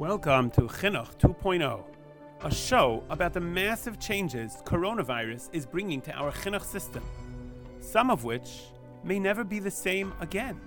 Welcome to Chinuch 2.0, a show about the massive changes coronavirus is bringing to our Chinuch system, some of which may never be the same again.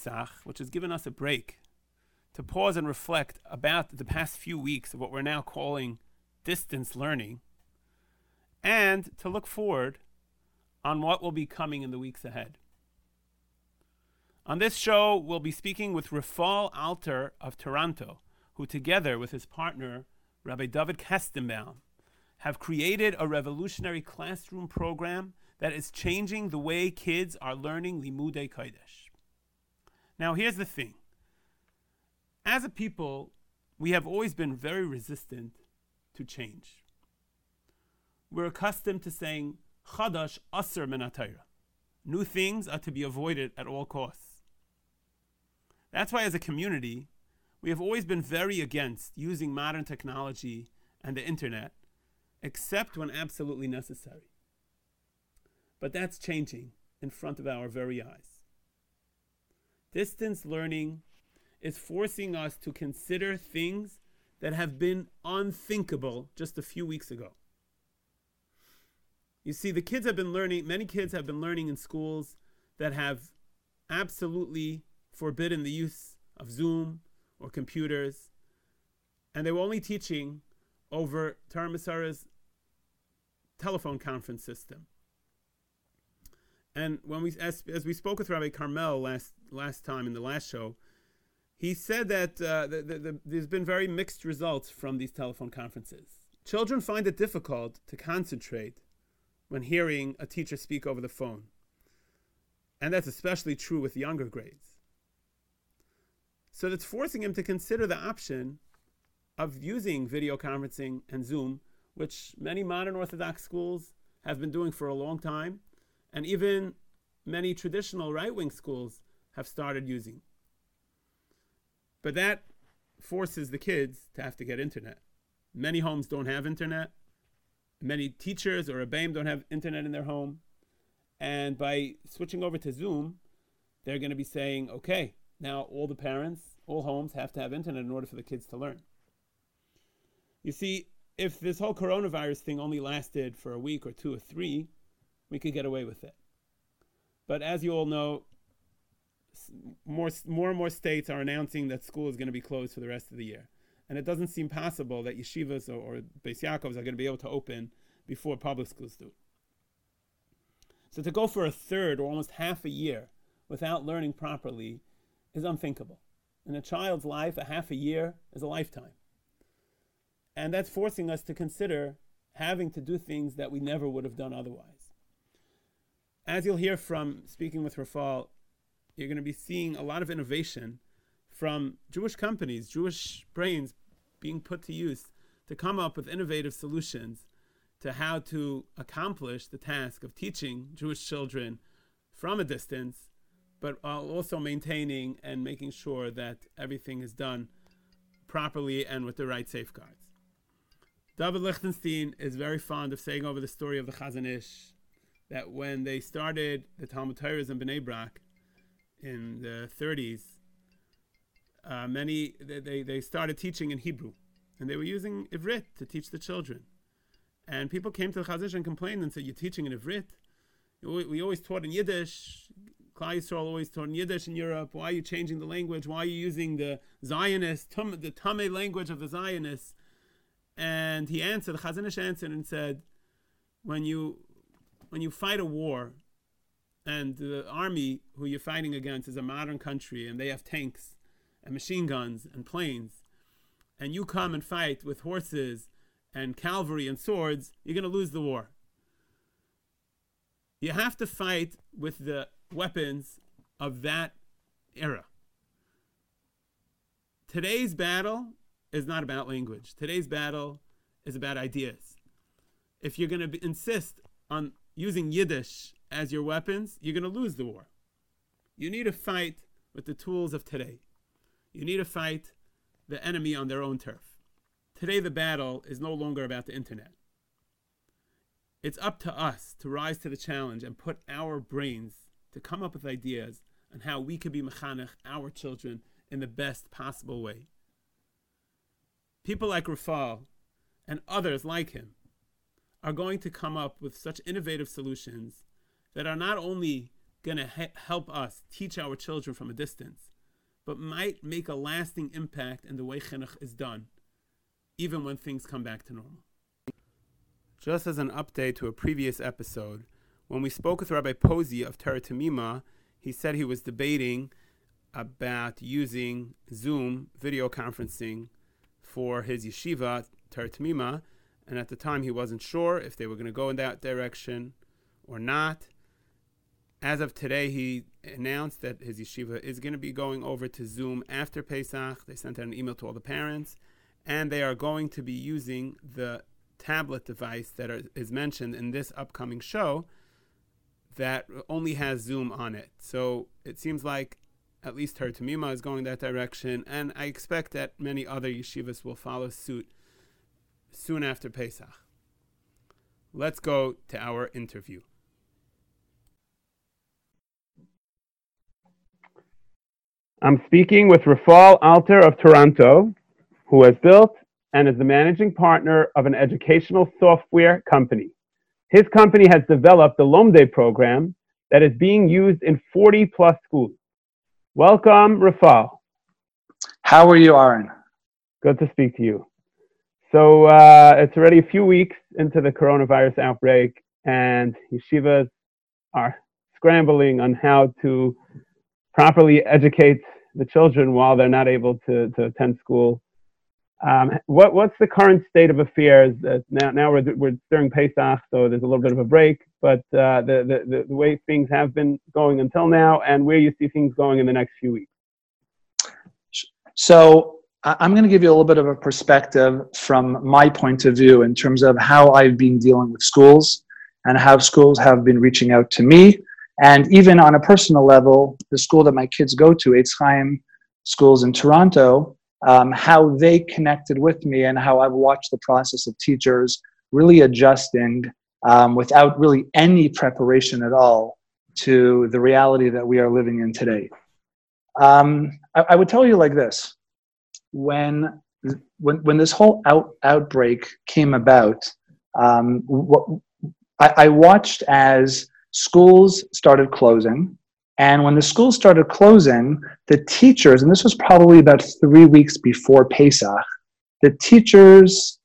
Pesach, which has given us a break to pause and reflect about the past few weeks of what we're now calling distance learning and to look forward on what will be coming in the weeks ahead. On this show, we'll be speaking with Rafal Alter of Toronto, who together with his partner, Rabbi David Kestenbaum, have created a revolutionary classroom program that is changing the way kids are learning Limudei Kodesh. Now, here's the thing. As a people, we have always been very resistant to change. We're accustomed to saying, Chadash Aser Menatayra. New things are to be avoided at all costs. That's why, as a community, we have always been very against using modern technology and the internet, except when absolutely necessary. But that's changing in front of our very eyes. Distance learning is forcing us to consider things that have been unthinkable just a few weeks ago. You see, the kids have been learning, many kids have been learning in schools that have absolutely forbidden the use of Zoom or computers, and they were only teaching over Torah Misora's telephone conference system. And when we, as, as we spoke with Rabbi Carmel last last time in the last show, he said that uh, the, the, the, there's been very mixed results from these telephone conferences. Children find it difficult to concentrate when hearing a teacher speak over the phone, and that's especially true with younger grades. So that's forcing him to consider the option of using video conferencing and Zoom, which many modern Orthodox schools have been doing for a long time and even many traditional right wing schools have started using. But that forces the kids to have to get internet. Many homes don't have internet. Many teachers or Rabbeim don't have internet in their home. And by switching over to Zoom, they're going to be saying, okay, now all the parents, all homes have to have internet in order for the kids to learn. You see, if this whole coronavirus thing only lasted for a week or two or three, we could get away with it. But as you all know, more, more and more states are announcing that school is going to be closed for the rest of the year. And it doesn't seem possible that yeshivas or, or Beis Yaakovs are going to be able to open before public schools do. So to go for a third or almost half a year without learning properly is unthinkable. In a child's life, a half a year is a lifetime. And that's forcing us to consider having to do things that we never would have done otherwise as you'll hear from speaking with Rafal, you're going to be seeing a lot of innovation from Jewish companies, Jewish brains being put to use to come up with innovative solutions to how to accomplish the task of teaching Jewish children from a distance, but also maintaining and making sure that everything is done properly and with the right safeguards. David Lichtenstein is very fond of saying over the story of the Chazon Ish that when they started the Talmud Torahs in Bnei Brak in the 30s, uh, many they, they started teaching in Hebrew, and they were using Ivrit to teach the children. And people came to the Chazon Ish and complained and said, "You're teaching in Ivrit. We always taught in Yiddish. Klal Yisrael always taught in Yiddish in Europe. Why are you changing the language? Why are you using the Zionist, tum, the Tame language of the Zionists?" And he answered, the Chazon Ish answered and said, "When you when you fight a war and the army who you're fighting against is a modern country and they have tanks and machine guns and planes, and you come and fight with horses and cavalry and swords, you're going to lose the war. You have to fight with the weapons of that era. Today's battle is not about language. Today's battle is about ideas. If you're going to insist on using Yiddish as your weapons, you're going to lose the war. You need to fight with the tools of today. You need to fight the enemy on their own turf. Today, the battle is no longer about the internet. It's up to us to rise to the challenge and put our brains to come up with ideas on how we could be mechanech our children in the best possible way. People like Rafal and others like him are going to come up with such innovative solutions that are not only going to ha- help us teach our children from a distance, but might make a lasting impact in the way chinuch is done, even when things come back to normal. Just as an update to a previous episode, when we spoke with Rabbi Posey of Torah Tamima, he said he was debating about using Zoom video conferencing for his yeshiva, Torah Tamima, and at the time he wasn't sure if they were going to go in that direction or not. As of today, he announced that his yeshiva is going to be going over to Zoom after Pesach. They sent out an email to all the parents, and they are going to be using the tablet device that are, is mentioned in this upcoming show that only has Zoom on it. So it seems like at least Torah Tamima is going that direction, and I expect that many other yeshivas will follow suit soon after Pesach. Let's go to our interview. I'm speaking with Rafal Alter of Toronto, who has built and is the managing partner of an educational software company. His company has developed the Lomde program that is being used in 40 plus schools. Welcome, Rafal. How are you, Aaron? Good to speak to you. So uh, it's already a few weeks into the coronavirus outbreak, and yeshivas are scrambling on how to properly educate the children while they're not able to, to attend school. Um, what, what's the current state of affairs? Uh, now, now we're, we're during Pesach, so there's a little bit of a break, but uh, the, the, the way things have been going until now and where you see things going in the next few weeks. So I'm going to give you a little bit of a perspective from my point of view in terms of how I've been dealing with schools and how schools have been reaching out to me. And even on a personal level, the school that my kids go to, Eitz Chaim Schools in Toronto, um, how they connected with me and how I've watched the process of teachers really adjusting um, without really any preparation at all to the reality that we are living in today. Um, I, I would tell you like this when when when this whole out, outbreak came about, um, what, I, I watched as schools started closing, and when the schools started closing, the teachers, and this was probably about three weeks before Pesach, the teachers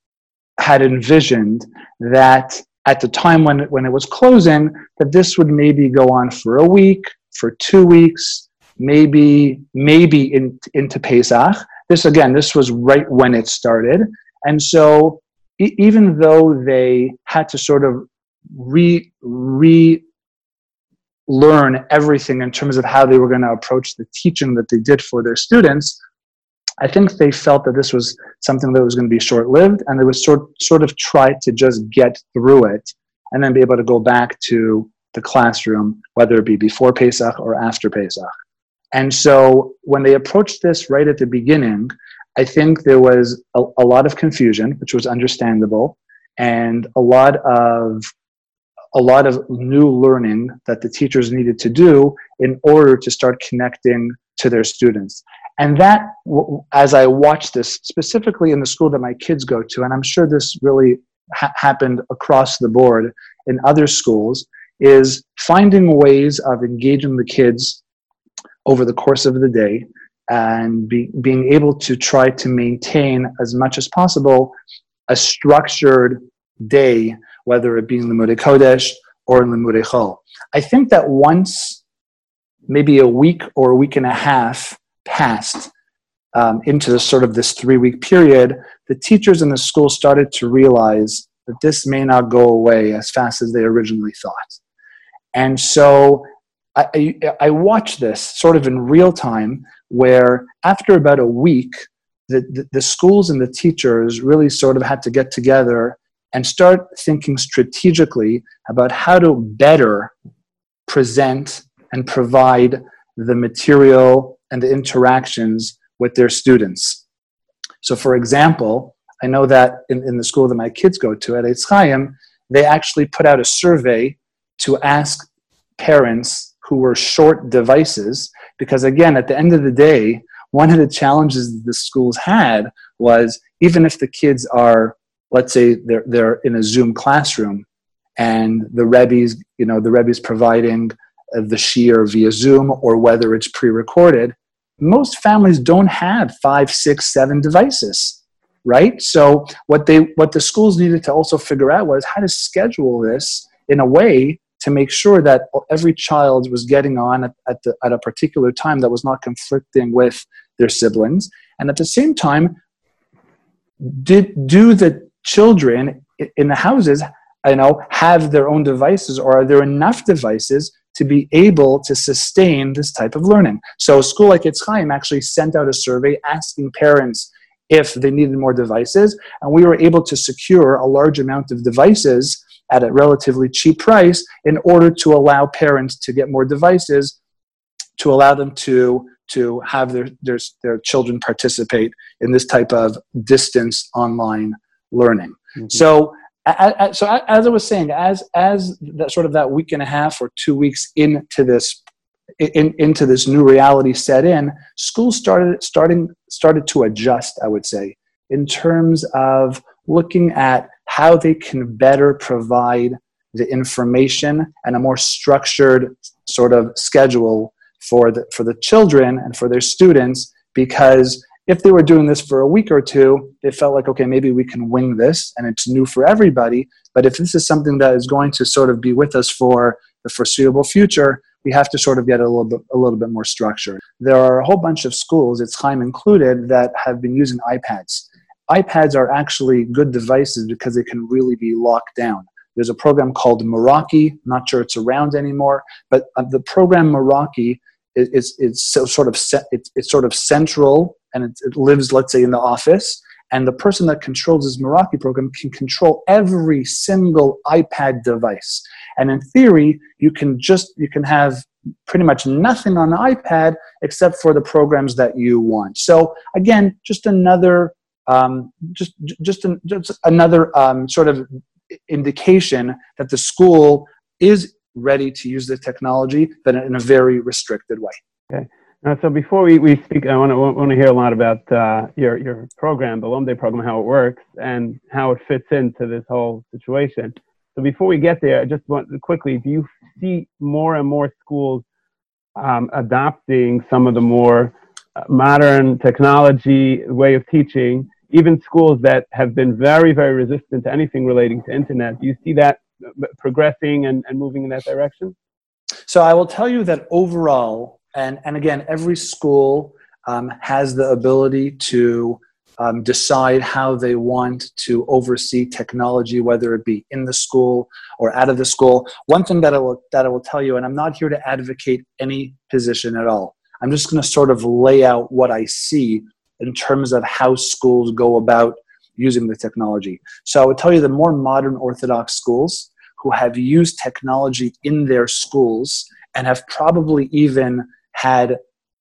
had envisioned that at the time when it, when it was closing, that this would maybe go on for a week, for two weeks, maybe maybe in, into Pesach, this again, this was right when it started. And so e- even though they had to sort of re, re learn everything in terms of how they were going to approach the teaching that they did for their students, I think they felt that this was something that was going to be short lived and they would sort, sort of try to just get through it and then be able to go back to the classroom, whether it be before Pesach or after Pesach. And so when they approached this right at the beginning, I think there was a, a lot of confusion, which was understandable, and a lot of a lot of new learning that the teachers needed to do in order to start connecting to their students. And that, as I watched this, specifically in the school that my kids go to, and I'm sure this really ha- happened across the board in other schools, is finding ways of engaging the kids over the course of the day and be, being able to try to maintain as much as possible a structured day, whether it be in the Limudei Kodesh or in Limudei Chol. I think that once maybe a week or a week and a half passed um, into the sort of this three week period, the teachers in the school started to realize that this may not go away as fast as they originally thought. And so I, I, this sort of in real time where after about a week, the, the, the, schools and the teachers really sort of had to get together and start thinking strategically about how to better present and provide the material and the interactions with their students. So, for example, I know that in, in the school that my kids go to at Eitz Chaim, they actually put out a survey to ask parents who were short devices, because again, at the end of the day, one of the challenges the schools had was even if the kids are, let's say, they're, they're in a Zoom classroom, and the Rebbe's, you know, the Rebbe's providing the shiur via Zoom or whether it's pre-recorded, most families don't have five, six, seven devices, right? So what they what the schools needed to also figure out was how to schedule this in a way to make sure that every child was getting on at, at, the, at a particular time that was not conflicting with their siblings, and at the same time, did do the children in the houses you know have their own devices or are there enough devices to be able to sustain this type of learning? So a school like Eitz Chaim actually sent out a survey asking parents if they needed more devices and we were able to secure a large amount of devices at a relatively cheap price in order to allow parents to get more devices to allow them to to have their, their, their children participate in this type of distance online learning. Mm-hmm. So so as I was saying, as as that sort of that week and a half or two weeks into this in, into this new reality set in, schools started starting started to adjust. I would say in terms of looking at how they can better provide the information and a more structured sort of schedule for the for the children and for their students because if they were doing this for a week or two, they felt like, okay, maybe we can wing this and it's new for everybody. But if this is something that is going to sort of be with us for the foreseeable future, we have to sort of get a little bit, a little bit more structured. There are a whole bunch of schools, Eitz Chaim included, that have been using iPads. iPads are actually good devices because they can really be locked down. There's a program called Meraki. not sure it's around anymore, but uh, the program Meraki is, is, so sort of it's, it's sort of central and it, it lives, let's say, in the office, and the person that controls this Meraki program can control every single iPad device. And in theory, you can just you can have pretty much nothing on the iPad except for the programs that you want. So again, just another um, just just, an, just another um, sort of indication that the school is ready to use the technology, but in a very restricted way. Okay. Uh, so before we, we speak, I want to want to hear a lot about uh, your your program, the Lomde program, how it works and how it fits into this whole situation. So before we get there, I just want quickly: Do you see more and more schools um, adopting some of the more uh, modern technology way of teaching? Even schools that have been very very resistant to anything relating to internet. Do you see that uh, progressing and, and moving in that direction? So I will tell you that overall and and again every school um, has the ability to um, decide how they want to oversee technology, whether it be in the school or out of the school. One thing that I will that I will tell you, and I'm not here to advocate any position at all. I'm just going to sort of lay out what I see in terms of how schools go about using the technology. So I would tell you the more modern Orthodox schools who have used technology in their schools and have probably even had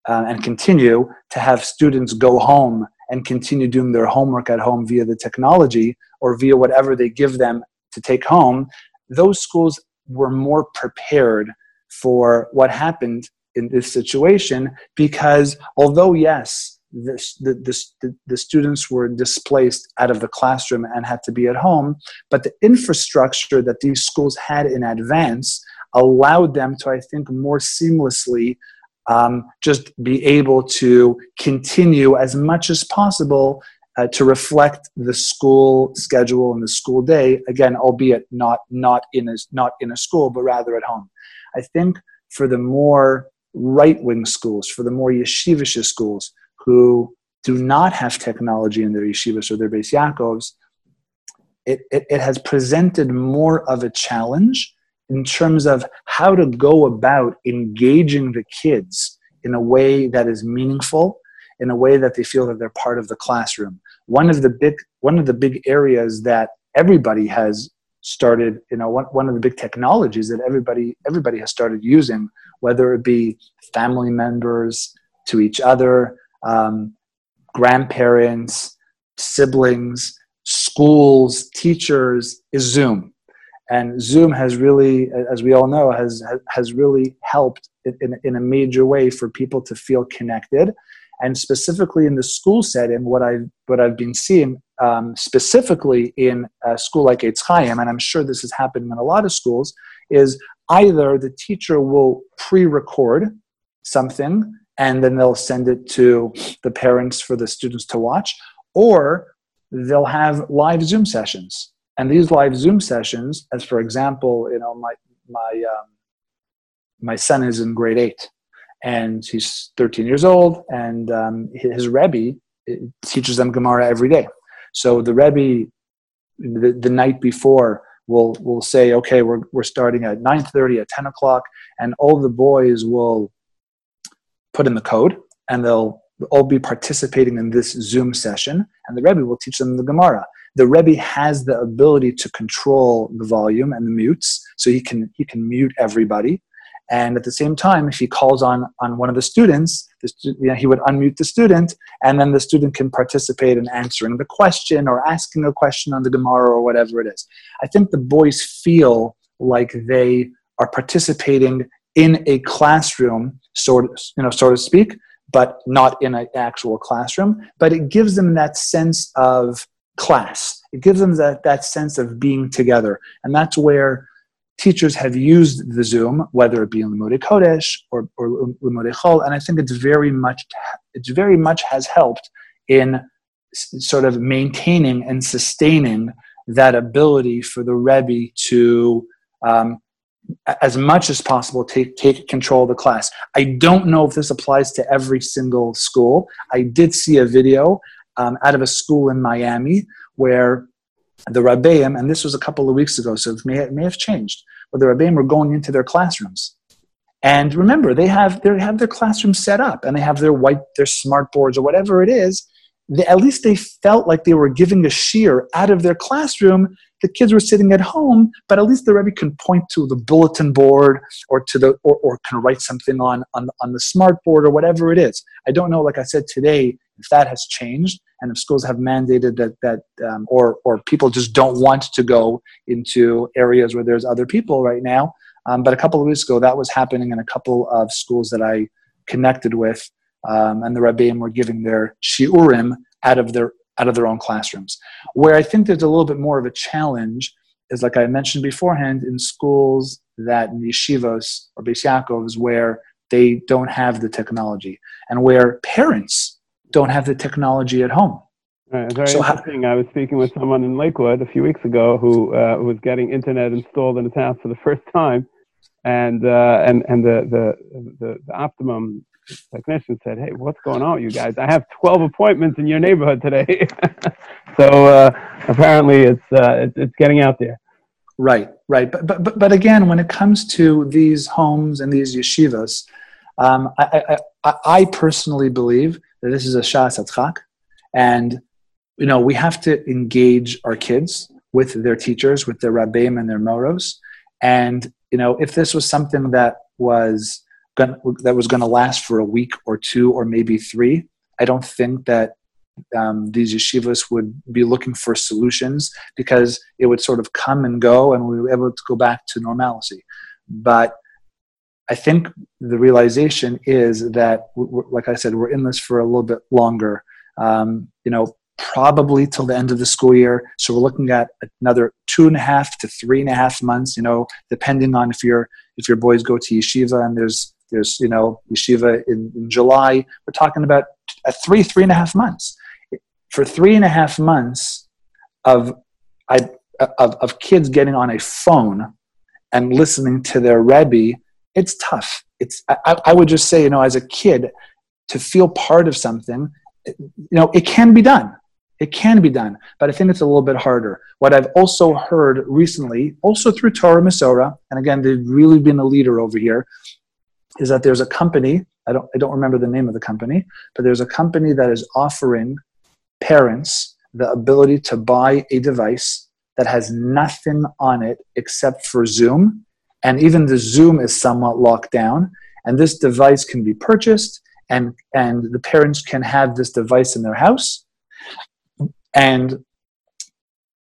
uh, and continue to have students go home and continue doing their homework at home via the technology or via whatever they give them to take home, those schools were more prepared for what happened in this situation because although yes the, the, the, the, students were displaced out of the classroom and had to be at home but the infrastructure that these schools had in advance allowed them to i think more seamlessly um, just be able to continue as much as possible uh, to reflect the school schedule and the school day again albeit not not in a not in a school but rather at home. I think for the more right-wing schools for the more yeshivish schools who do not have technology in their yeshivas or their beis yaakovs it, it, it has presented more of a challenge in terms of how to go about engaging the kids in a way that is meaningful in a way that they feel that they're part of the classroom. One of the big one of the big areas that everybody has started you know one, one of the big technologies that everybody everybody has started using whether it be family members to each other um, grandparents siblings schools teachers is zoom. And zoom has really as we all know has has really helped in, in a major way for people to feel connected. And specifically in the school setting, what I've what I've been seeing um, specifically in a school like Eitz Chaim, and I'm sure this is happening in a lot of schools, is either the teacher will pre-record something and then they'll send it to the parents for the students to watch, or they'll have live Zoom sessions. And these live Zoom sessions, as for example, you know, my my um, my son is in grade eight, and he's 13 years old, and um, his Rebbe teaches them Gemara every day. So the Rebbe, the, the night before, will will say, okay, we're, we're starting at 9.30, at 10 o'clock, and all the boys will put in the code, and they'll all be participating in this Zoom session, and the Rebbe will teach them the Gemara. The Rebbe has the ability to control the volume and the mutes, so he can he can mute everybody. And at the same time, if he calls on, on one of the students, the stu- you know, he would unmute the student, and then the student can participate in answering the question or asking a question on the Gemara or whatever it is. I think the boys feel like they are participating in a classroom, sort of, you know, so to speak, but not in an actual classroom. But it gives them that sense of class. It gives them that, that sense of being together. And that's where teachers have used the Zoom, whether it be in Limudei Kodesh or, or Limudei Chol, and I think it's very much it's very much has helped in sort of maintaining and sustaining that ability for the Rebbe to, um, as much as possible, take take control of the class. I don't know if this applies to every single school. I did see a video um, out of a school in Miami where the Rabbeim, and this was a couple of weeks ago, so it may, it may have changed, but the Rabbeim were going into their classrooms. And remember, they have, they have their classrooms set up and they have their white, their smart boards or whatever it is. They, at least they felt like they were giving a shiur out of their classroom. The kids were sitting at home, but at least the Rebbe can point to the bulletin board or to the or, or can write something on, on on the smart board or whatever it is. I don't know, like I said today, if that has changed and if schools have mandated that that um, or or people just don't want to go into areas where there's other people right now um, but a couple of weeks ago that was happening in a couple of schools that i connected with um, and the rabbeim were giving their shiurim out of their out of their own classrooms where i think there's a little bit more of a challenge is like i mentioned beforehand in schools that in yeshivas or Beis Yaakovs where they don't have the technology and where parents don't have the technology at home. Right, very so interesting. How, I was speaking with someone in Lakewood a few weeks ago who uh, was getting internet installed in his house for the first time, and uh, and and the, the the the optimum technician said, "Hey, what's going on, you guys? I have 12 appointments in your neighborhood today." so uh, apparently, it's, uh, it's getting out there. Right, right. But, but but again, when it comes to these homes and these yeshivas, um, I, I I personally believe that this is a shas hadchak, and you know we have to engage our kids with their teachers, with their rabbeim and their moros, and you know if this was something that was going that was going to last for a week or two or maybe three, I don't think that um, these yeshivas would be looking for solutions because it would sort of come and go and we were able to go back to normalcy. But I think the realization is that, like I said, we're in this for a little bit longer. Um, you know, probably till the end of the school year. So we're looking at another two and a half to three and a half months. You know, depending on if your if your boys go to yeshiva and there's there's you know yeshiva in, in July. We're talking about a three three and a half months. For three and a half months of I, of, of kids getting on a phone and listening to their rebbe it's tough. It's I, I would just say, you know, as a kid, to feel part of something, you know, it can be done. It can be done, but I think it's a little bit harder. What I've also heard recently, also through Torah Misora, and again, they've really been a leader over here, is that there's a company, I don't, I don't remember the name of the company, but there's a company that is offering parents the ability to buy a device that has nothing on it except for Zoom. And even the Zoom is somewhat locked down. And this device can be purchased, and, and the parents can have this device in their house. And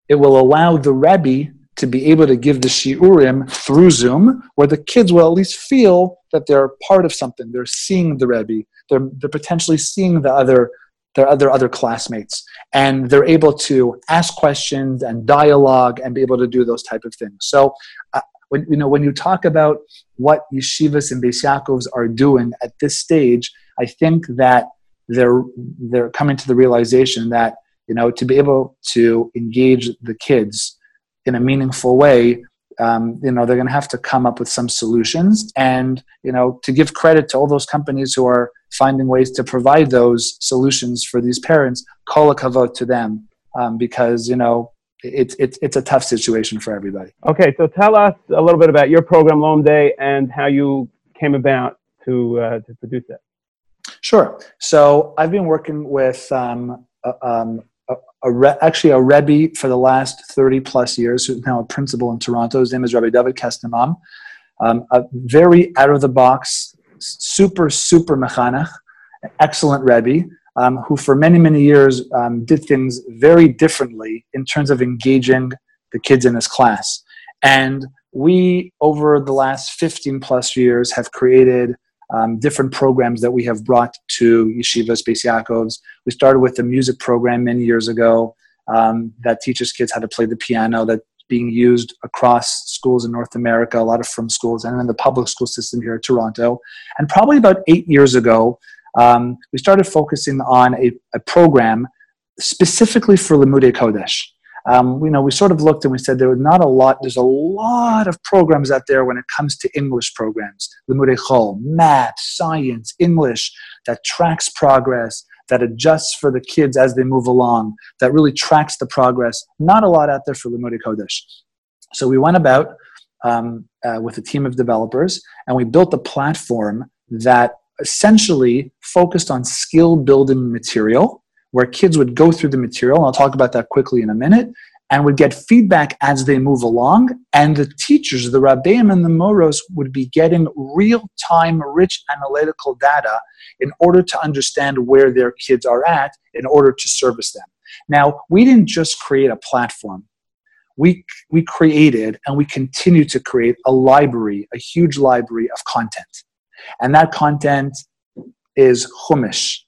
it will allow the Rebbe to be able to give the shiurim through Zoom, where the kids will at least feel that they're part of something. They're seeing the Rebbe. They're, they're potentially seeing the other their other other classmates, and they're able to ask questions and dialogue and be able to do those type of things. So, uh, when you know when you talk about what yeshivas and Beis are doing at this stage, I think that they're they're coming to the realization that you know to be able to engage the kids in a meaningful way um, you know they're going to have to come up with some solutions. And you know to give credit to all those companies who are finding ways to provide those solutions for these parents call a to them um, because you know it's it's it's a tough situation for everybody. Okay so tell us a little bit about your program Lomde and how you came about to uh, to produce it. Sure. So i've been working with um, uh, um, a re- actually a Rebbe for the last 30 plus years, who's now a principal in Toronto. His name is Rabbi David Kestenbaum. Um, a very out of the box, super, super mechanech, excellent Rebbe, um, who for many, many years um, did things very differently in terms of engaging the kids in his class. And we, over the last 15 plus years, have created um, different programs that we have brought to Yeshivas Beis Yaakovs. We started with a music program many years ago um, that teaches kids how to play the piano that's being used across schools in North America, a lot of frum schools, and in the public school system here in Toronto. And probably about eight years ago, um, we started focusing on a, a program specifically for Limudei Kodesh um, you know, we sort of looked and we said there was not a lot, there's a lot of programs out there when it comes to English programs, Limudei Chol, math, science, English, that tracks progress, that adjusts for the kids as they move along, that really tracks the progress. Not a lot out there for Limudei Kodesh. So we went about um, uh, with a team of developers and we built a platform that essentially focused on skill building material where kids would go through the material, and I'll talk about that quickly in a minute, and would get feedback as they move along. And the teachers, the rabbeim and the moros, would be getting real time, rich analytical data in order to understand where their kids are at in order to service them. Now, we didn't just create a platform. We, we created and we continue to create a library, a huge library of content. And that content is Chumash,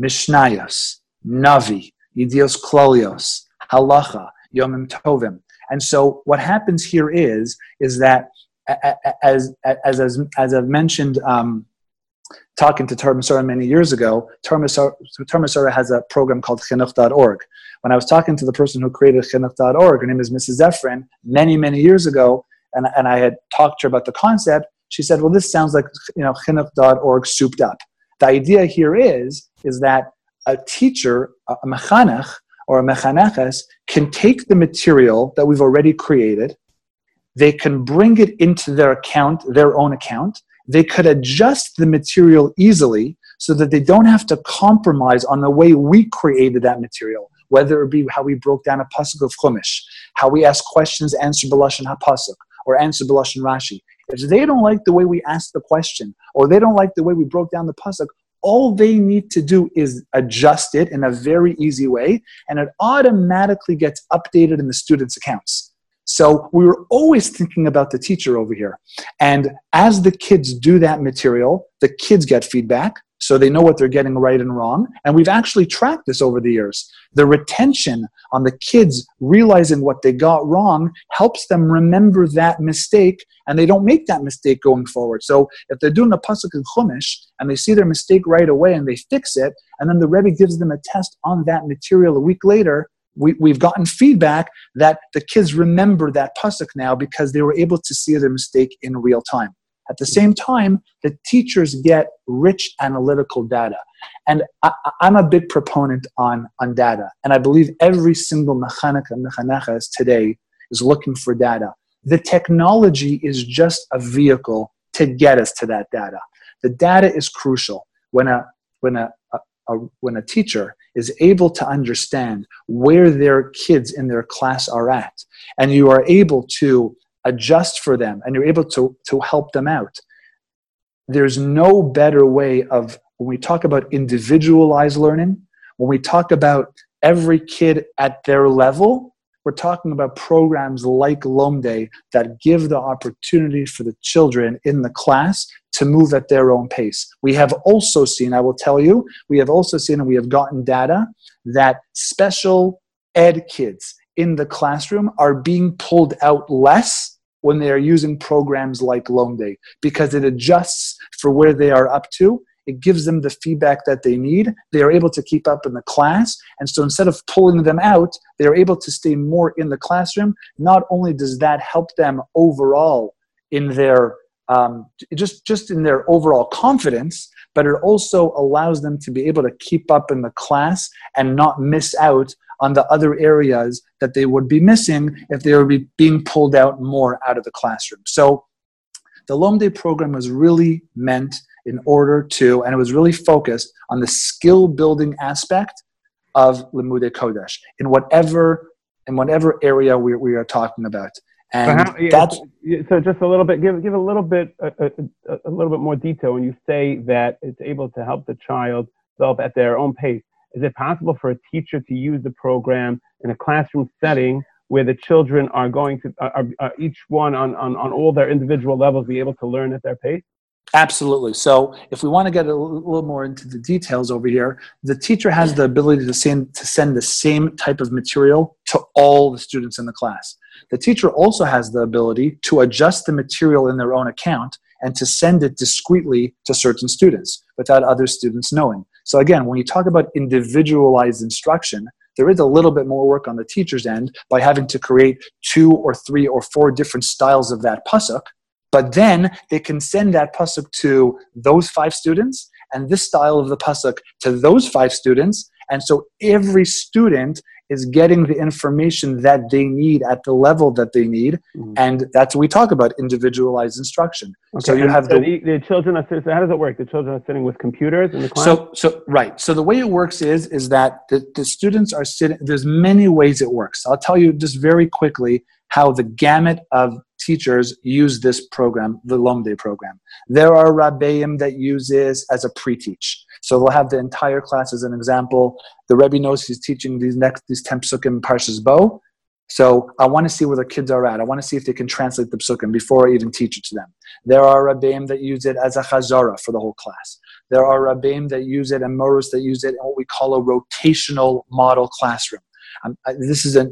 Mishnayos, Navi, Yedios Klolios, Halacha, Yomim Tovim. And so what happens here is, is that as, as, as, as I've mentioned, um, talking to Torah many years ago, Torah has a program called chinuch.org. When I was talking to the person who created chinuch.org, her name is Mrs. Zefrin, many, many years ago, and, and I had talked to her about the concept, she said, well, this sounds like, you know, chinuch.org souped up. The idea here is, is that a teacher, a mechanech or a mechaneches, can take the material that we've already created, they can bring it into their account, their own account. They could adjust the material easily so that they don't have to compromise on the way we created that material, whether it be how we broke down a pasuk of Chumash, how we ask questions, answer B'lashon HaPasuk, or answer B'lashon Rashi. If they don't like the way we asked the question, or they don't like the way we broke down the pasuk, all they need to do is adjust it in a very easy way, and it automatically gets updated in the students' accounts. So we were always thinking about the teacher over here. And as the kids do that material, the kids get feedback so they know what they're getting right and wrong. And we've actually tracked this over the years. The retention on the kids realizing what they got wrong helps them remember that mistake and they don't make that mistake going forward. So if they're doing a pasuk in Chumash and they see their mistake right away and they fix it, and then the Rebbe gives them a test on that material a week later, we, we've gotten feedback that the kids remember that pasuk now because they were able to see their mistake in real time. At the same time, the teachers get rich analytical data. And I, am a big proponent on, on data. And I believe every single mechanech and today is looking for data. The technology is just a vehicle to get us to that data. The data is crucial. When a, when a, a, a, when a teacher is able to understand where their kids in their class are at, and you are able to adjust for them and you're able to, to help them out, there's no better way of when we talk about individualized learning, when we talk about every kid at their level, we're talking about programs like Lomde that give the opportunity for the children in the class to move at their own pace. We have also seen, I will tell you, we have also seen and we have gotten data that special ed kids in the classroom are being pulled out less when they are using programs like Lomde because it adjusts for where they are up to it gives them the feedback that they need. They are able to keep up in the class. And so instead of pulling them out, they are able to stay more in the classroom. Not only does that help them overall in their um, just just in their overall confidence, but it also allows them to be able to keep up in the class and not miss out on the other areas that they would be missing if they were be being pulled out more out of the classroom. So the Lomde program was really meant in order to, and it was really focused on the skill building aspect of Limude Kodesh in whatever in whatever area we, we are talking about. And so, how, that's, so just a little bit, give, give a little bit, a, a, a, little bit more detail when you say that it's able to help the child develop at their own pace. Is it possible for a teacher to use the program in a classroom setting where the children are going to, are, are each one on, on, on all their individual levels be able to learn at their pace? Absolutely. So, if we want to get a little more into the details over here, the teacher has the ability to send, to send the same type of material to all the students in the class. The teacher also has the ability to adjust the material in their own account and to send it discreetly to certain students without other students knowing. So, again, when you talk about individualized instruction, there is a little bit more work on the teacher's end by having to create two or three or four different styles of that pasuk but then they can send that pasuk to those five students and this style of the pasuk to those five students. And so every student is getting the information that they need at the level that they need. Mm-hmm. And that's what we talk about individualized instruction. Okay. So you have so the, the, children are sitting, how does it work? The children are sitting with computers in the class? So, so right. So the way it works is, is that the, the students are sitting, there's many ways it works. I'll tell you just very quickly how the gamut of teachers use this program, the Lomde program. There are Rabbeim that use this as a pre-teach. So they'll have the entire class as an example. The Rebbe knows he's teaching these next these 10 psukim Parshas Bo. So I want to see where the kids are at. I want to see if they can translate the psukim before I even teach it to them. There are Rabbeim that use it as a chazara for the whole class. There are Rabbeim that use it and Moros that use it in what we call a rotational model classroom. This is a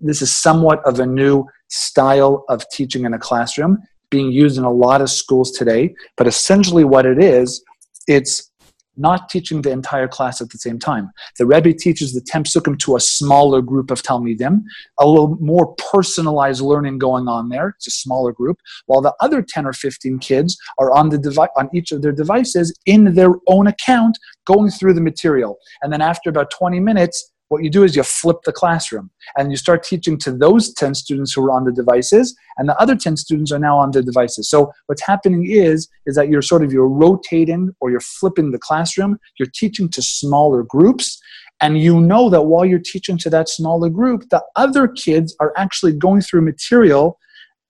this is somewhat of a new style of teaching in a classroom being used in a lot of schools today. But essentially, what it is, it's not teaching the entire class at the same time. The Rebbe teaches the 10 psukim to a smaller group of Talmidim, a little more personalized learning going on there. It's a smaller group, while the other 10 or 15 kids are on the devi- on each of their devices in their own account, going through the material. And then after about 20 minutes, what you do is you flip the classroom and you start teaching to those 10 students who are on the devices and the other 10 students are now on the devices. So what's happening is is that you're sort of you're rotating or you're flipping the classroom. You're teaching to smaller groups and you know that while you're teaching to that smaller group the other kids are actually going through material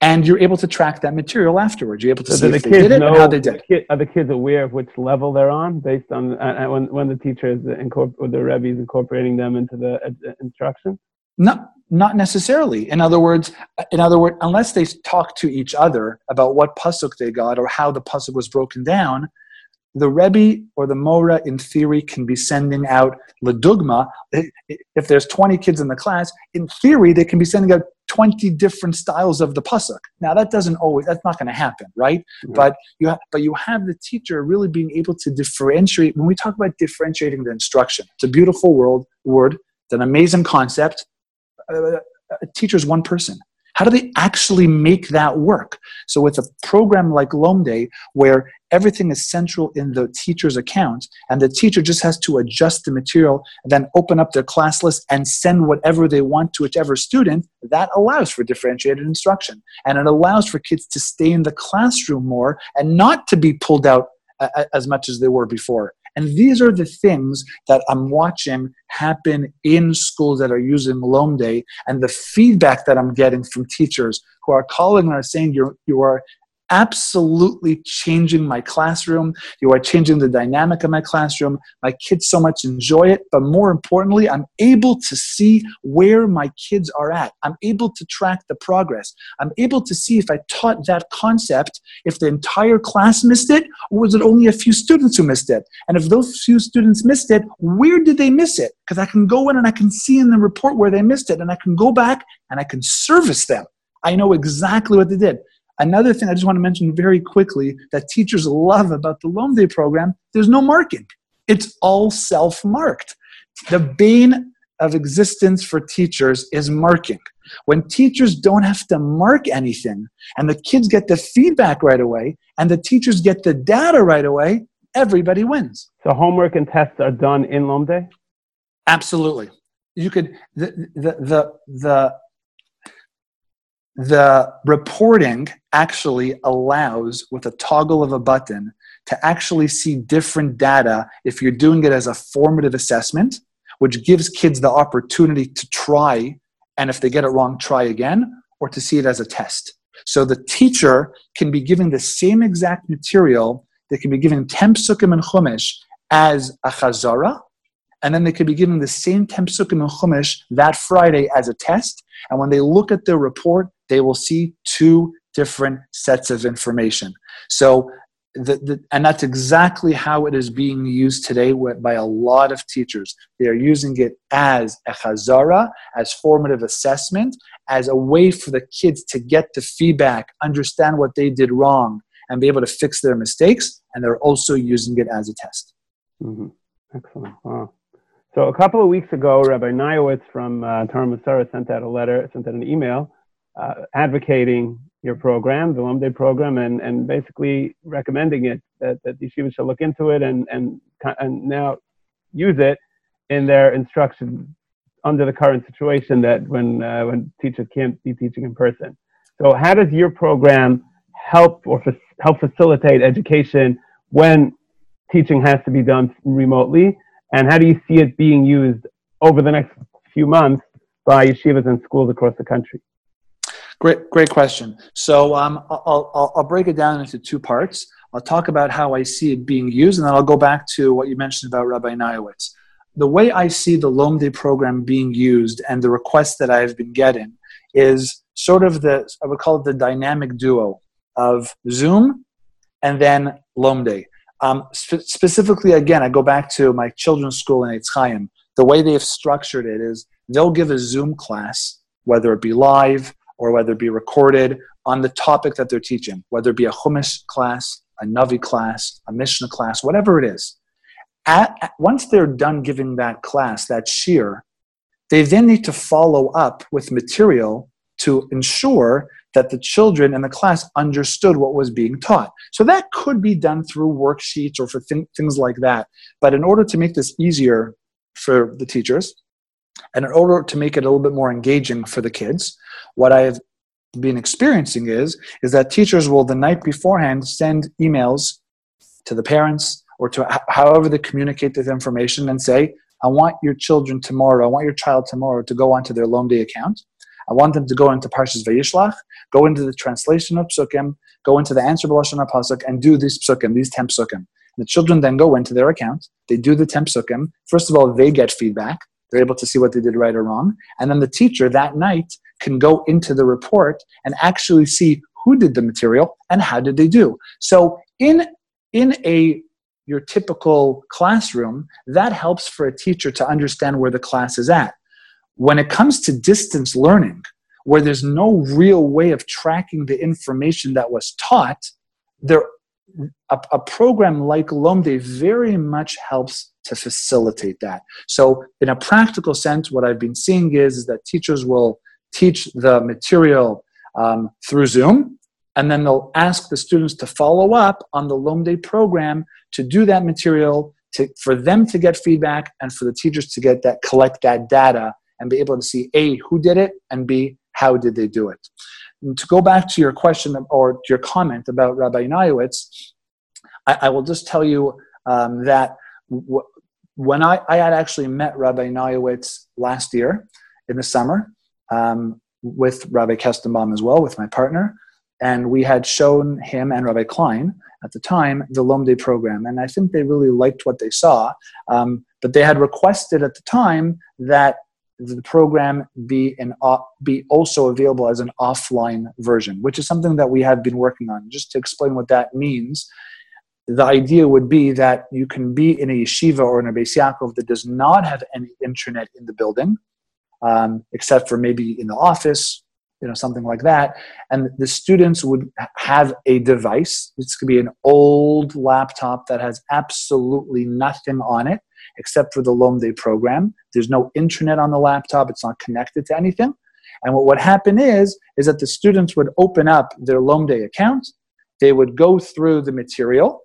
and you're able to track that material afterwards. You're able to so see the if they did it and how they did. The are the kids aware of which level they're on based on uh, uh when when the teacher is incorpor- or the rebbe is incorporating them into the uh, instruction? Not not necessarily. In other words, in other words, unless they talk to each other about what pasuk they got or how the pasuk was broken down, the Rebbe or the Mora, in theory, can be sending out the ledugma. If there's 20 kids in the class, in theory, they can be sending out 20 different styles of the pasuk. Now, that doesn't always, that's not going to happen, right? Mm-hmm. But, you have, but you have the teacher really being able to differentiate. When we talk about differentiating the instruction, it's a beautiful world, word, it's an amazing concept. Uh, a teacher is one person. How do they actually make that work? So, with a program like Lomde, where everything is central in the teacher's account, and the teacher just has to adjust the material and then open up their class list and send whatever they want to whichever student, that allows for differentiated instruction. And it allows for kids to stay in the classroom more and not to be pulled out uh, uh, as much as they were before. And these are the things that I'm watching happen in schools that are using Lomde and the feedback that I'm getting from teachers who are calling and are saying you're, you are absolutely changing my classroom. You are changing the dynamic of my classroom. My kids so much enjoy it, but more importantly, I'm able to see where my kids are at. I'm able to track the progress. I'm able to see if I taught that concept, if the entire class missed it, or was it only a few students who missed it? And if those few students missed it, where did they miss it? Because I can go in and I can see in the report where they missed it, and I can go back and I can service them. I know exactly what they did. Another thing I just want to mention very quickly that teachers love about the Lomdei program, there's no marking. It's all self-marked. The bane of existence for teachers is marking. When teachers don't have to mark anything and the kids get the feedback right away and the teachers get the data right away, everybody wins. So homework and tests are done in Lomdei? Absolutely. You could the the the, the the reporting actually allows, with a toggle of a button, to actually see different data if you're doing it as a formative assessment, which gives kids the opportunity to try, and if they get it wrong, try again, or to see it as a test. So the teacher can be given the same exact material, they can be given 10 psukim and chumash as a chazara, and then they could be given the same 10 psukim and chumash that Friday as a test. And when they look at their report, they will see two different sets of information. So, the, the, and that's exactly how it is being used today by a lot of teachers. They are using it as a chazara, as formative assessment, as a way for the kids to get the feedback, understand what they did wrong, and be able to fix their mistakes. And they're also using it as a test. Mm-hmm. Excellent. Wow. So a couple of weeks ago, Rabbi Nojowitz from uh, Torah Umesorah sent out a letter, sent out an email uh, advocating your program, the Lomdei program, and, and basically recommending it that, that yeshivas should look into it and, and, and now use it in their instruction under the current situation that when, uh, when teachers can't be teaching in person. So how does your program help or fa- help facilitate education when teaching has to be done remotely? And how do you see it being used over the next few months by yeshivas and schools across the country? Great, great question. So um, I'll, I'll, I'll break it down into two parts. I'll talk about how I see it being used, and then I'll go back to what you mentioned about Rabbi Nojowitz. The way I see the Lomdei program being used and the requests that I've been getting is sort of the, I would call it the dynamic duo of Zoom and then Lomdei. Um, spe- specifically, again, I go back to my children's school in Eitz Chaim. The way they have structured it is they'll give a Zoom class, whether it be live or whether it be recorded on the topic that they're teaching, whether it be a Chumash class, a Navi class, a Mishnah class, whatever it is. At, at, once they're done giving that class, that shiur, they then need to follow up with material to ensure that the children in the class understood what was being taught. So that could be done through worksheets or for th- things like that. But in order to make this easier for the teachers, and in order to make it a little bit more engaging for the kids, what I have been experiencing is is that teachers will the night beforehand send emails to the parents or to however they communicate this information and say, I want your children tomorrow, I want your child tomorrow to go onto their Lomdei account. I want them to go into Parshas Vayishlach, go into the translation of Psukim, go into the answer B'Lashon HaPasuk, and do these Psukim, these 10 Psukim. The children then go into their account, they do the 10 Psukim. First of all, they get feedback. They're able to see what they did right or wrong. And then the teacher that night can go into the report and actually see who did the material and how did they do. So in in a your typical classroom, that helps for a teacher to understand where the class is at. When it comes to distance learning, where there's no real way of tracking the information that was taught, there a, a program like Lomdei very much helps to facilitate that. So, in a practical sense, what I've been seeing is, is that teachers will teach the material um, through Zoom, and then they'll ask the students to follow up on the Lomdei program to do that material, to, for them to get feedback, and for the teachers to get that, collect that data, and be able to see A, who did it, and B, how did they do it. And to go back to your question or your comment about Rabbi Nojowitz, I, I will just tell you um, that when I, I had actually met Rabbi Nojowitz last year in the summer um, with Rabbi Kestenbaum as well, with my partner, and we had shown him and Rabbi Klein at the time the Lomdei program, and I think they really liked what they saw. Um, but they had requested at the time that the program be an be also available as an offline version, which is something that we have been working on. Just to explain what that means, the idea would be that you can be in a yeshiva or in a Beis Yaakov that does not have any internet in the building, um, except for maybe in the office, you know, something like that. And the students would have a device. This could be an old laptop that has absolutely nothing on it except for the Lomdei program. There's no internet on the laptop. It's not connected to anything. And what would happen is, is that the students would open up their Lomdei account. They would go through the material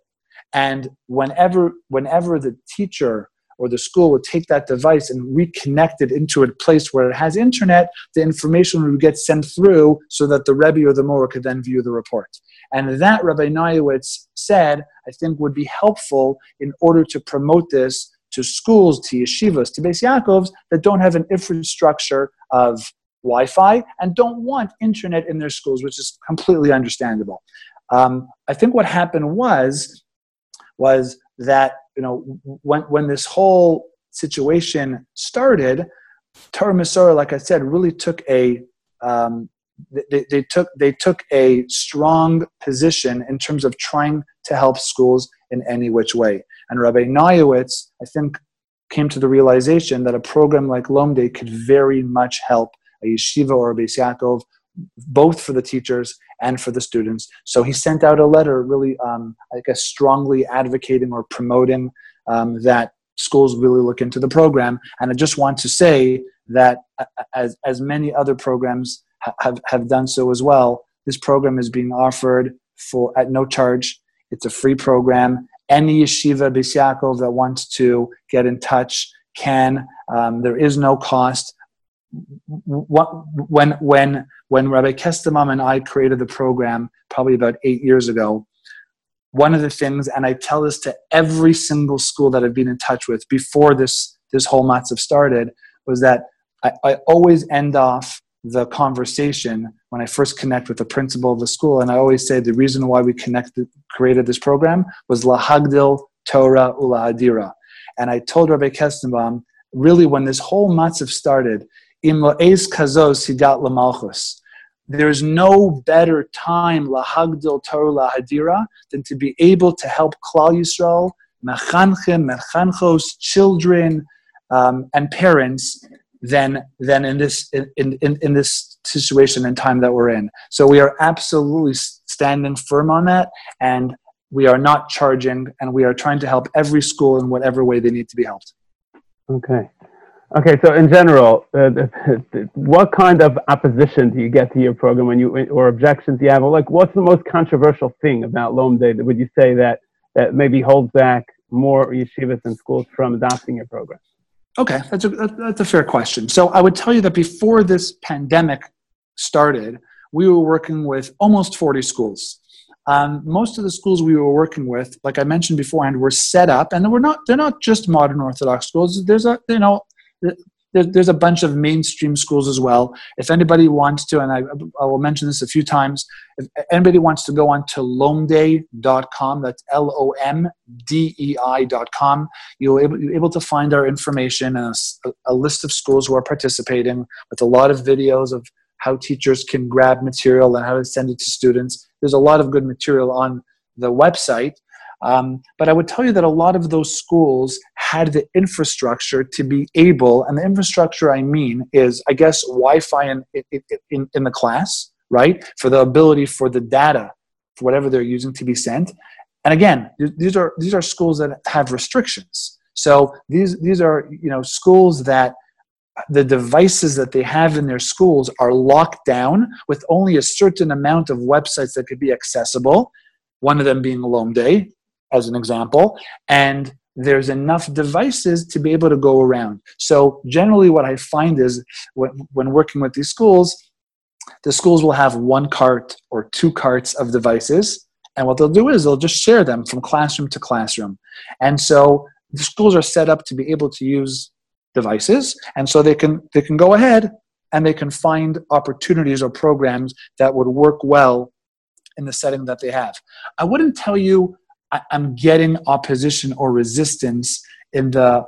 and whenever, whenever the teacher or the school would take that device and reconnect it into a place where it has internet, the information would get sent through so that the Rebbe or the Mora could then view the report. And that Rabbi Nojowitz said, I think would be helpful in order to promote this to schools, to yeshivas, to Beis Yaakovs that don't have an infrastructure of Wi-Fi and don't want internet in their schools, which is completely understandable. Um, I think what happened was was that you know when when this whole situation started, Torah Mesorah, like I said, really took a um, they, they took they took a strong position in terms of trying to help schools in any which way. And Rabbi Nojowitz, I think, came to the realization that a program like Lomdei could very much help a yeshiva or a Beis Yaakov, both for the teachers and for the students. So he sent out a letter, really, um, I guess, strongly advocating or promoting um, that schools really look into the program. And I just want to say that as, as many other programs have, have done so as well, this program is being offered for at no charge. It's a free program. Any yeshiva Beis that wants to get in touch can. Um, there is no cost. When when when Rabbi Kestenbaum and I created the program probably about eight years ago, one of the things, and I tell this to every single school that I've been in touch with before this this whole matzav started, was that I, I always end off the conversation when I first connect with the principal of the school, and I always say the reason why we connected, created this program was lahagdil Torah ulahadira. And I told Rabbi Kestenbaum, really, when this whole matzav started, im kazos hidat lamalchus there's no better time lahagdil Torah lahadira than to be able to help Klal Yisrael, mechanchim, mechanchos, children, um, and parents than than in this in, in, in this situation and time that we're in. So we are absolutely standing firm on that, and we are not charging, and we are trying to help every school in whatever way they need to be helped. Okay. Okay, so in general, uh, what kind of opposition do you get to your program when you or objections you have? Or like, what's the most controversial thing about Lomdei? Would you say that that maybe holds back more yeshivas and schools from adopting your program? Okay, that's a that's a fair question. So I would tell you that before this pandemic started, we were working with almost forty schools. Um, most of the schools we were working with, like I mentioned beforehand, were set up, and we're not they're not just modern Orthodox schools. There's a you know there's a bunch of mainstream schools as well. If anybody wants to, and I, I will mention this a few times, if anybody wants to go on to lomdei.com, that's L O M D E I.com, you'll you're able to find our information and a, a list of schools who are participating with a lot of videos of how teachers can grab material and how to send it to students. There's a lot of good material on the website. Um, but I would tell you that a lot of those schools had the infrastructure to be able, and the infrastructure I mean is, I guess, Wi Fi in, in, in the class, right? For the ability for the data, for whatever they're using to be sent. And again, these are, these are schools that have restrictions. So these, these are you know, schools that the devices that they have in their schools are locked down with only a certain amount of websites that could be accessible one of them being Lomdei, as an example, and there's enough devices to be able to go around. So generally what I find is when, when working with these schools, the schools will have one cart or two carts of devices. And what they'll do is they'll just share them from classroom to classroom. And so the schools are set up to be able to use devices, and so they can they can go ahead and they can find opportunities or programs that would work well in the setting that they have. I wouldn't tell you I, am getting opposition or resistance in the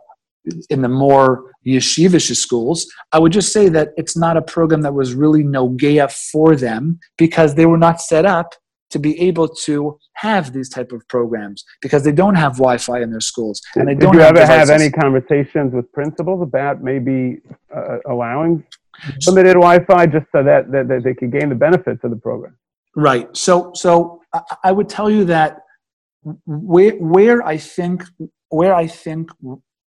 in the more yeshivish schools. I would just say that it's not a program that was really nogea for them because they were not set up to be able to have these type of programs because they don't have Wi-Fi in their schools and they Did don't. Did you have ever have any conversations with principals about maybe uh, allowing limited Wi-Fi just so that, that, that they could gain the benefits of the program? Right. So, so I, I would tell you that where where I think where I think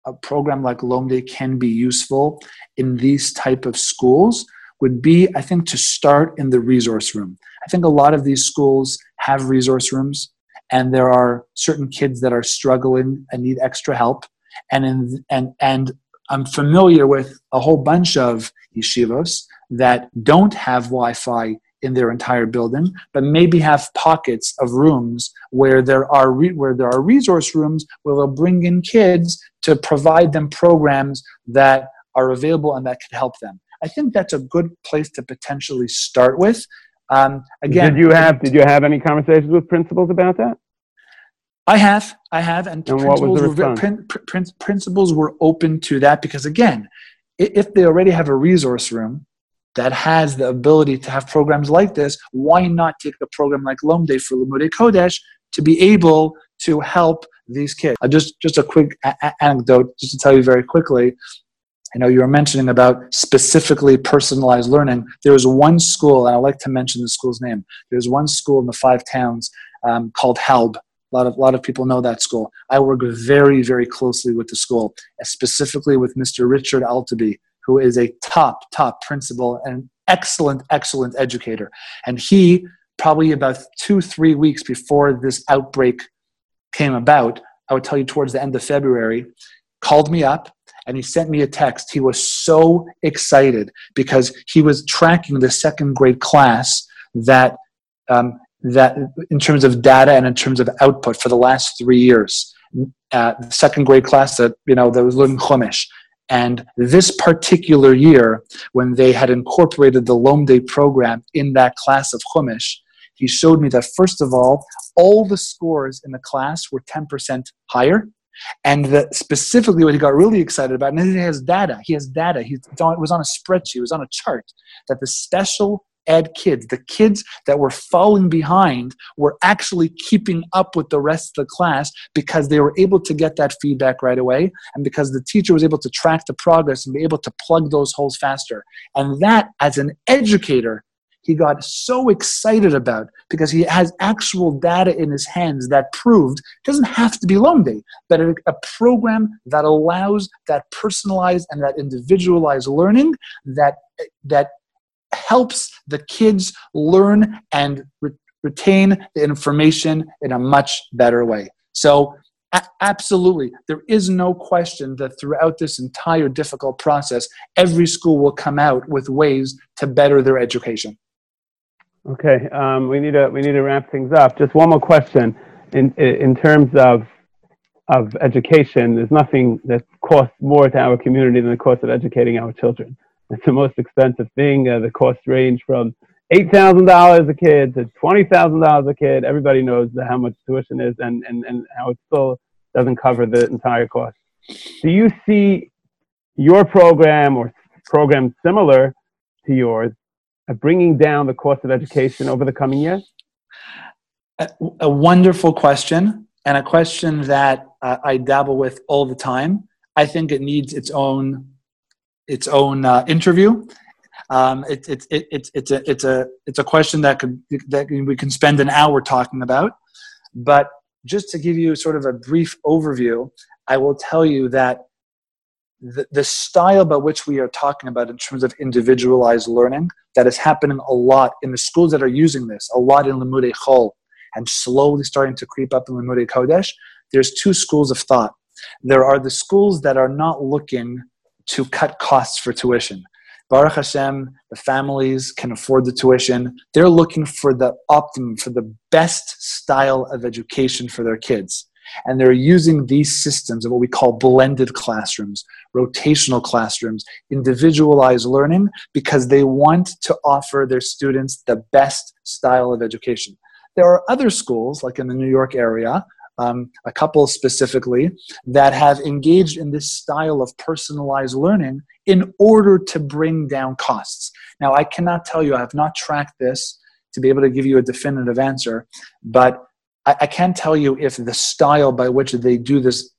a program like Lomdei can be useful in these type of schools would be, I think, to start in the resource room. I think a lot of these schools have resource rooms, and there are certain kids that are struggling and need extra help. And in, and and I'm familiar with a whole bunch of yeshivos that don't have Wi-Fi in their entire building, but maybe have pockets of rooms where there are re- where there are resource rooms where they'll bring in kids to provide them programs that are available and that could help them. I think that's a good place to potentially start with. Um, again, did you have did you have any conversations with principals about that? I have, I have, and, and principals, were, prin, prin, principals were open to that because again, if they already have a resource room that has the ability to have programs like this, why not take a program like Lomdei for Limudei Kodesh to be able to help these kids? Uh, just, just a quick a- anecdote, just to tell you very quickly. I know you were mentioning about specifically personalized learning. There was one school, and I like to mention the school's name. There's one school in the five towns um, called Halb. A lot of, lot of people know that school. I work very, very closely with the school, specifically with Mr. Richard Altabe, who is a top, top principal and excellent, excellent educator. And he, probably about two, three weeks before this outbreak came about, I would tell you towards the end of February, called me up and he sent me a text. He was so excited because he was tracking the second grade class that, um, that in terms of data and in terms of output for the last three years. Uh, the second grade class that you know that was learning Chumash, and this particular year, when they had incorporated the Lomdei program in that class of Chumash, he showed me that first of all, all the scores in the class were 10% higher. And specifically what he got really excited about, and he has data, he has data, he, it was on a spreadsheet, it was on a chart, that the special ed kids, the kids that were falling behind, were actually keeping up with the rest of the class because they were able to get that feedback right away and because the teacher was able to track the progress and be able to plug those holes faster. And that, as an educator, he got so excited about because he has actual data in his hands that proved it doesn't have to be Lomdei, but a, a, program that allows that personalized and that individualized learning that that helps the kids learn and re- retain the information in a much better way. So, a- absolutely, there is no question that throughout this entire difficult process, every school will come out with ways to better their education. Okay, um, we need to we need to wrap things up. Just one more question in in terms of of education. There's nothing that costs more to our community than the cost of educating our children. It's the most expensive thing. Uh, the costs range from eight thousand dollars a kid to twenty thousand dollars a kid. Everybody knows how much tuition is, and, and and how it still doesn't cover the entire cost. Do you see your program or programs similar to yours bringing down the cost of education over the coming years? A, a wonderful question, and a question that uh, I dabble with all the time. I think it needs its own its own uh, interview. Um, it, it, it, it, it's a it's a it's a question that could that we can spend an hour talking about. But just to give you sort of a brief overview, I will tell you that the, the style by which we are talking about in terms of individualized learning that is happening a lot in the schools that are using this, a lot in Limudei Chol, and slowly starting to creep up in Limudei Kodesh. There's two schools of thought. There are the schools that are not looking to cut costs for tuition. Baruch Hashem, the families can afford the tuition. They're looking for the optimum, for the best style of education for their kids. And they're using these systems of what we call blended classrooms, rotational classrooms, individualized learning, because they want to offer their students the best style of education. There are other schools, like in the New York area, um, a couple specifically, that have engaged in this style of personalized learning in order to bring down costs. Now, I cannot tell you, I have not tracked this to be able to give you a definitive answer, but I, I can tell you if the style by which they do this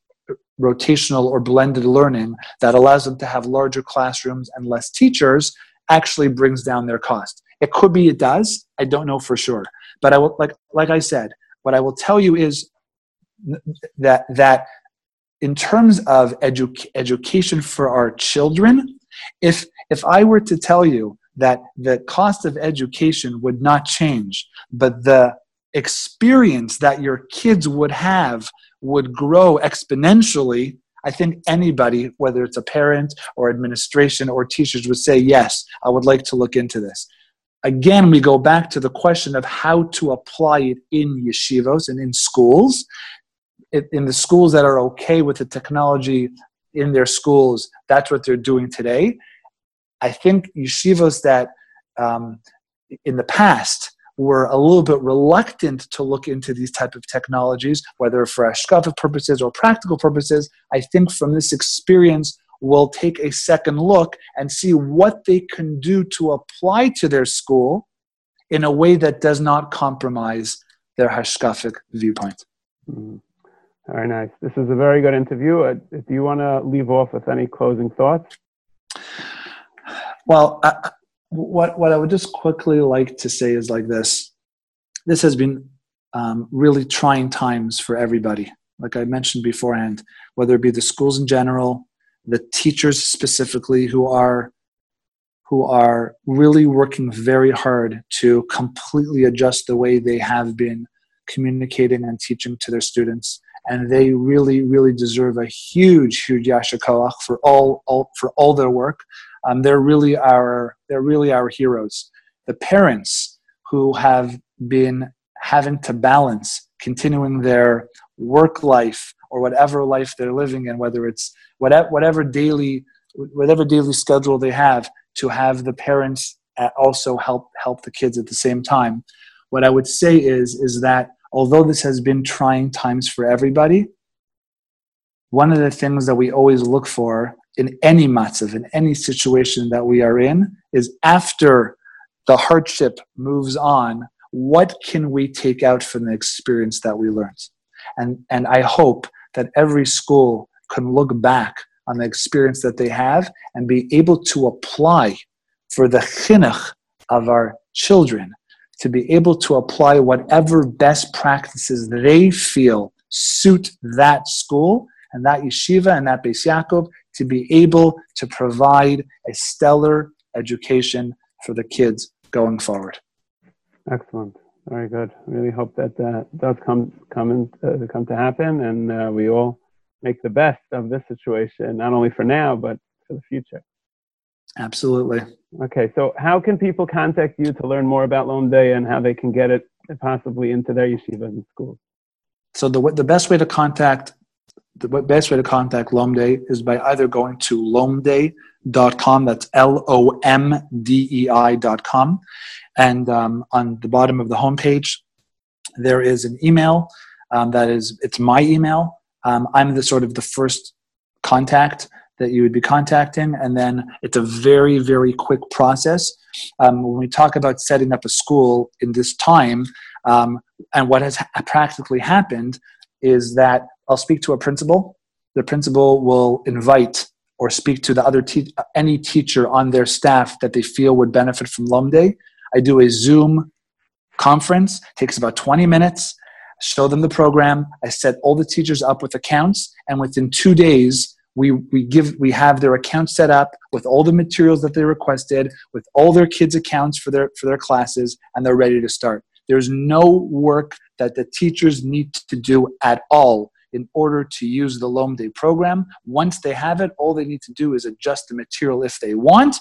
rotational or blended learning that allows them to have larger classrooms and less teachers actually brings down their cost. It could be it does. I don't know for sure. But I will like like I said, what I will tell you is that that in terms of edu- education for our children, if if I were to tell you that the cost of education would not change, but the experience that your kids would have would grow exponentially, I think anybody, whether it's a parent or administration or teachers, would say, Yes, I would like to look into this. Again, we go back to the question of how to apply it in yeshivos and in schools. In the schools that are okay with the technology in their schools, that's what they're doing today. I think yeshivas that um, in the past were a little bit reluctant to look into these type of technologies, whether for hashkafic purposes or practical purposes. I think from this experience, will take a second look and see what they can do to apply to their school in a way that does not compromise their hashkafic viewpoint. Mm-hmm. Very nice. This is a very good interview. Uh, do you want to leave off with any closing thoughts? Well, what what I would just quickly like to say is like this: this has been um, really trying times for everybody. Like I mentioned beforehand, whether it be the schools in general, the teachers specifically, who are who are really working very hard to completely adjust the way they have been communicating and teaching to their students and they really really deserve a huge huge yasher koach for all, all for all their work um, they're really our they're really our heroes. The parents who have been having to balance continuing their work life or whatever life they're living in, whether it's whatever, whatever daily whatever daily schedule they have, to have the parents also help help the kids at the same time. What I would say is is that although this has been trying times for everybody, one of the things that we always look for in any matzav, in any situation that we are in, is after the hardship moves on, what can we take out from the experience that we learned? And, and I hope that every school can look back on the experience that they have and be able to apply for the chinuch of our children, to be able to apply whatever best practices they feel suit that school and that yeshiva and that Beis Yaakov to be able to provide a stellar education for the kids going forward. Excellent. Very good. Really hope that that does come come in, uh, come to happen, and uh, we all make the best of this situation, not only for now but for the future. Absolutely. Okay, so how can people contact you to learn more about Lomdei and how they can get it possibly into their yeshiva and schools? So the the best way to contact the best way to contact Lomdei is by either going to lomdei.com, that's L O M D E I.com, and um, on the bottom of the homepage, there is an email um, that is, it's my email. Um, I'm the sort of the first contact that you would be contacting, and then it's a very, very quick process. Um, when we talk about setting up a school in this time, um, and what has ha- practically happened is that I'll speak to a principal. The principal will invite or speak to the other te- any teacher on their staff that they feel would benefit from Lomdei. I do a Zoom conference, takes about 20 minutes, show them the program. I set all the teachers up with accounts, and within two days, we, we give we have their account set up with all the materials that they requested, with all their kids' accounts for their for their classes, and they're ready to start. There's no work that the teachers need to do at all in order to use the Lomdei program. Once they have it, all they need to do is adjust the material if they want.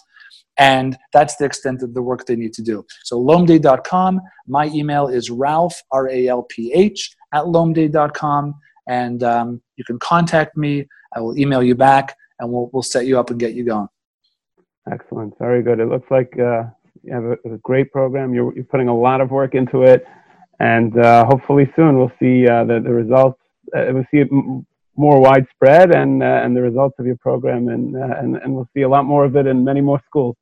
And that's the extent of the work they need to do. So lomdei.com. My email is ralph, R A L P H, at lomdei.com. and um, you can contact me. I will email you back, and we'll we'll set you up and get you going. Excellent, very good. It looks like uh, you have a, a, great program. You're you're putting a lot of work into it, and uh, hopefully soon we'll see uh, the the results. Uh, we'll see it m- more widespread and uh, and the results of your program, and, uh, and and we'll see a lot more of it in many more schools.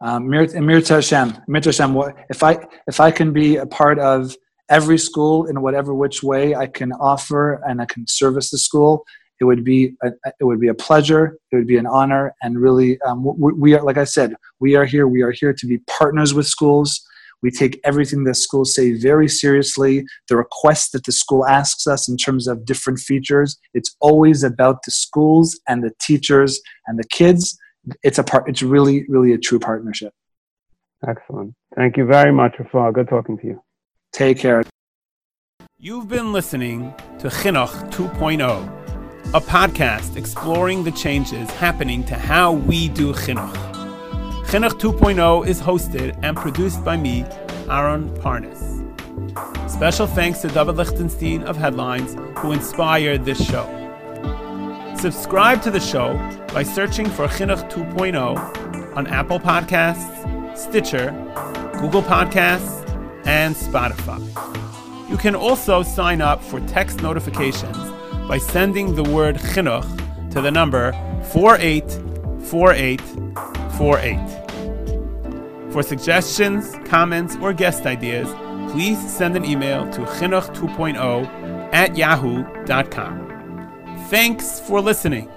Um, Mir Hashem, Mir Hashem. If I if I can be a part of every school in whatever which way I can offer and I can service the school, it would be a, it would be a pleasure. It would be an honor, and really, um, we, we, are like I said, we are here. We are here to be partners with schools. We take everything that schools say very seriously. The requests that the school asks us in terms of different features, it's always about the schools and the teachers and the kids it's a part. It's really, really a true partnership. Excellent. Thank you very much, Rafal. Good talking to you. Take care. You've been listening to Chinuch 2.0, a podcast exploring the changes happening to how we do Chinuch. Chinuch 2.0 is hosted and produced by me, Aaron Parnas. Special thanks to David Lichtenstein of Headlines, who inspired this show. Subscribe to the show by searching for Chinuch 2.0 on Apple Podcasts, Stitcher, Google Podcasts, and Spotify. You can also sign up for text notifications by sending the word Chinuch to the number 484848. For suggestions, comments, or guest ideas, please send an email to chinuch2.0 at yahoo.com. Thanks for listening.